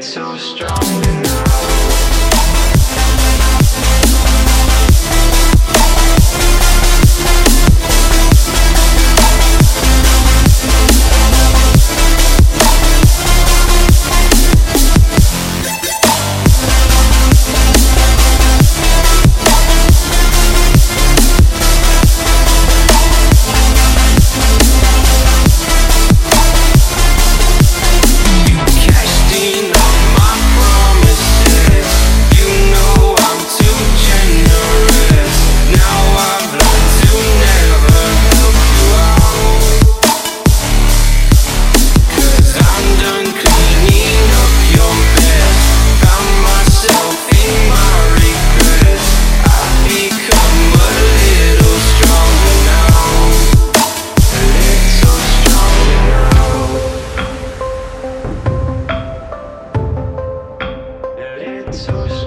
so strong enough so